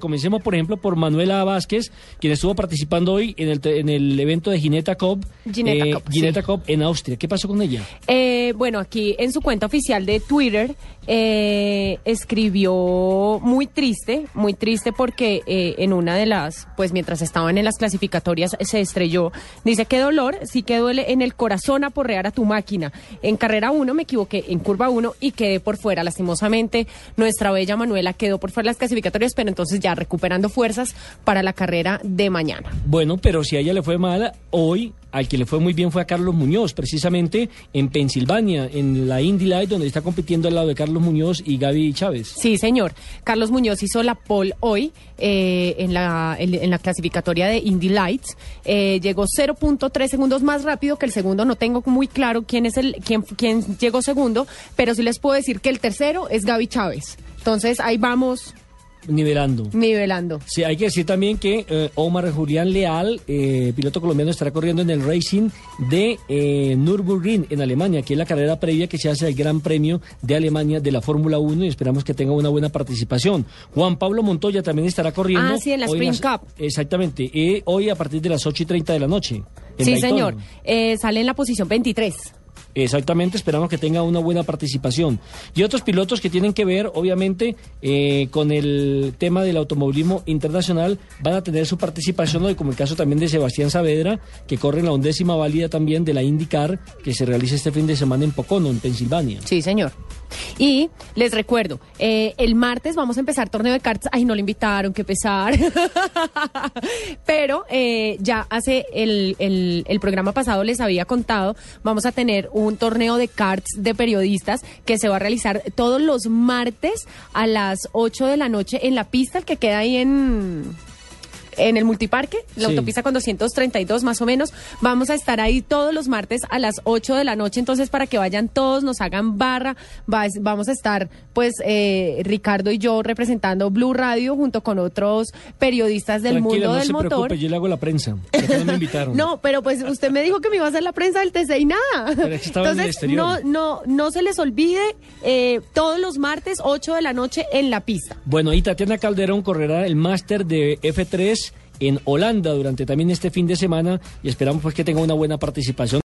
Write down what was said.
Comencemos, por ejemplo, por Manuela Vázquez, quien estuvo participando hoy en el, en el evento de Gineta Cup, Gineta eh, Cup, Gineta sí. En Austria. ¿Qué pasó con ella? Eh, bueno, aquí en su cuenta oficial de Twitter eh, escribió muy triste, muy triste porque eh, en una de las, pues mientras estaban en las clasificatorias se estrelló. Dice, qué dolor, sí que duele en el corazón aporrear a tu máquina. En carrera 1 me equivoqué, en curva 1 y quedé por fuera. Lastimosamente, nuestra bella Manuela quedó por fuera de las clasificatorias, pero entonces ya recuperando fuerzas para la carrera de mañana. Bueno, pero si a ella le fue mal, hoy al que le fue muy bien fue a Carlos Muñoz, precisamente en Pensilvania, en la Indy Light, donde está compitiendo al lado de Carlos Muñoz y Gaby Chávez. Sí, señor. Carlos Muñoz hizo la pole hoy eh, en, la, en, en la clasificatoria de Indy Lights. Eh, llegó 0.3 segundos más rápido que el segundo. No tengo muy claro quién es el quién, quién llegó segundo, pero sí les puedo decir que el tercero es Gaby Chávez. Entonces ahí vamos Nivelando. nivelando. Sí, hay que decir también que eh, Omar Julián Leal, eh, piloto colombiano, estará corriendo en el Racing de eh, Nürburgring en Alemania, que es la carrera previa que se hace al Gran Premio de Alemania de la Fórmula 1 y esperamos que tenga una buena participación. Juan Pablo Montoya también estará corriendo. Ah, sí, en la Sprint Cup. Exactamente, hoy a partir de las 8 y 30 de la noche. Sí, señor. Eh, sale en la posición 23. Exactamente, esperamos que tenga una buena participación. Y otros pilotos que tienen que ver, obviamente, eh, con el tema del automovilismo internacional, van a tener su participación hoy, como el caso también de Sebastián Saavedra, que corre en la undécima válida también de la IndyCar, que se realiza este fin de semana en Pocono, en Pensilvania. Sí, señor. Y les recuerdo, eh, el martes vamos a empezar torneo de cartas. Ay, no le invitaron, qué pesar. Pero eh, ya hace el, el programa pasado les había contado, vamos a tener un torneo de cards de periodistas que se va a realizar todos los martes a las 8 de la noche en la pista, que queda ahí en en el multiparque, la Sí. autopista con 232 más o menos. Vamos a estar ahí todos los martes a las 8 de la noche, entonces para que vayan todos, nos hagan barra, va- vamos a estar pues eh, Ricardo y yo representando Blue Radio junto con otros periodistas del Tranquila, mundo no del se motor. preocupe, yo le hago la prensa. no me invitaron. No, pero pues usted me dijo que me iba a hacer la prensa del TC y nada. Pero es que estaba en Entonces, no, no, no se les olvide eh, todos los martes 8 de la noche en la pista. Bueno, y Tatiana Calderón correrá el máster de F3 en Holanda durante también este fin de semana y esperamos pues que tenga una buena participación.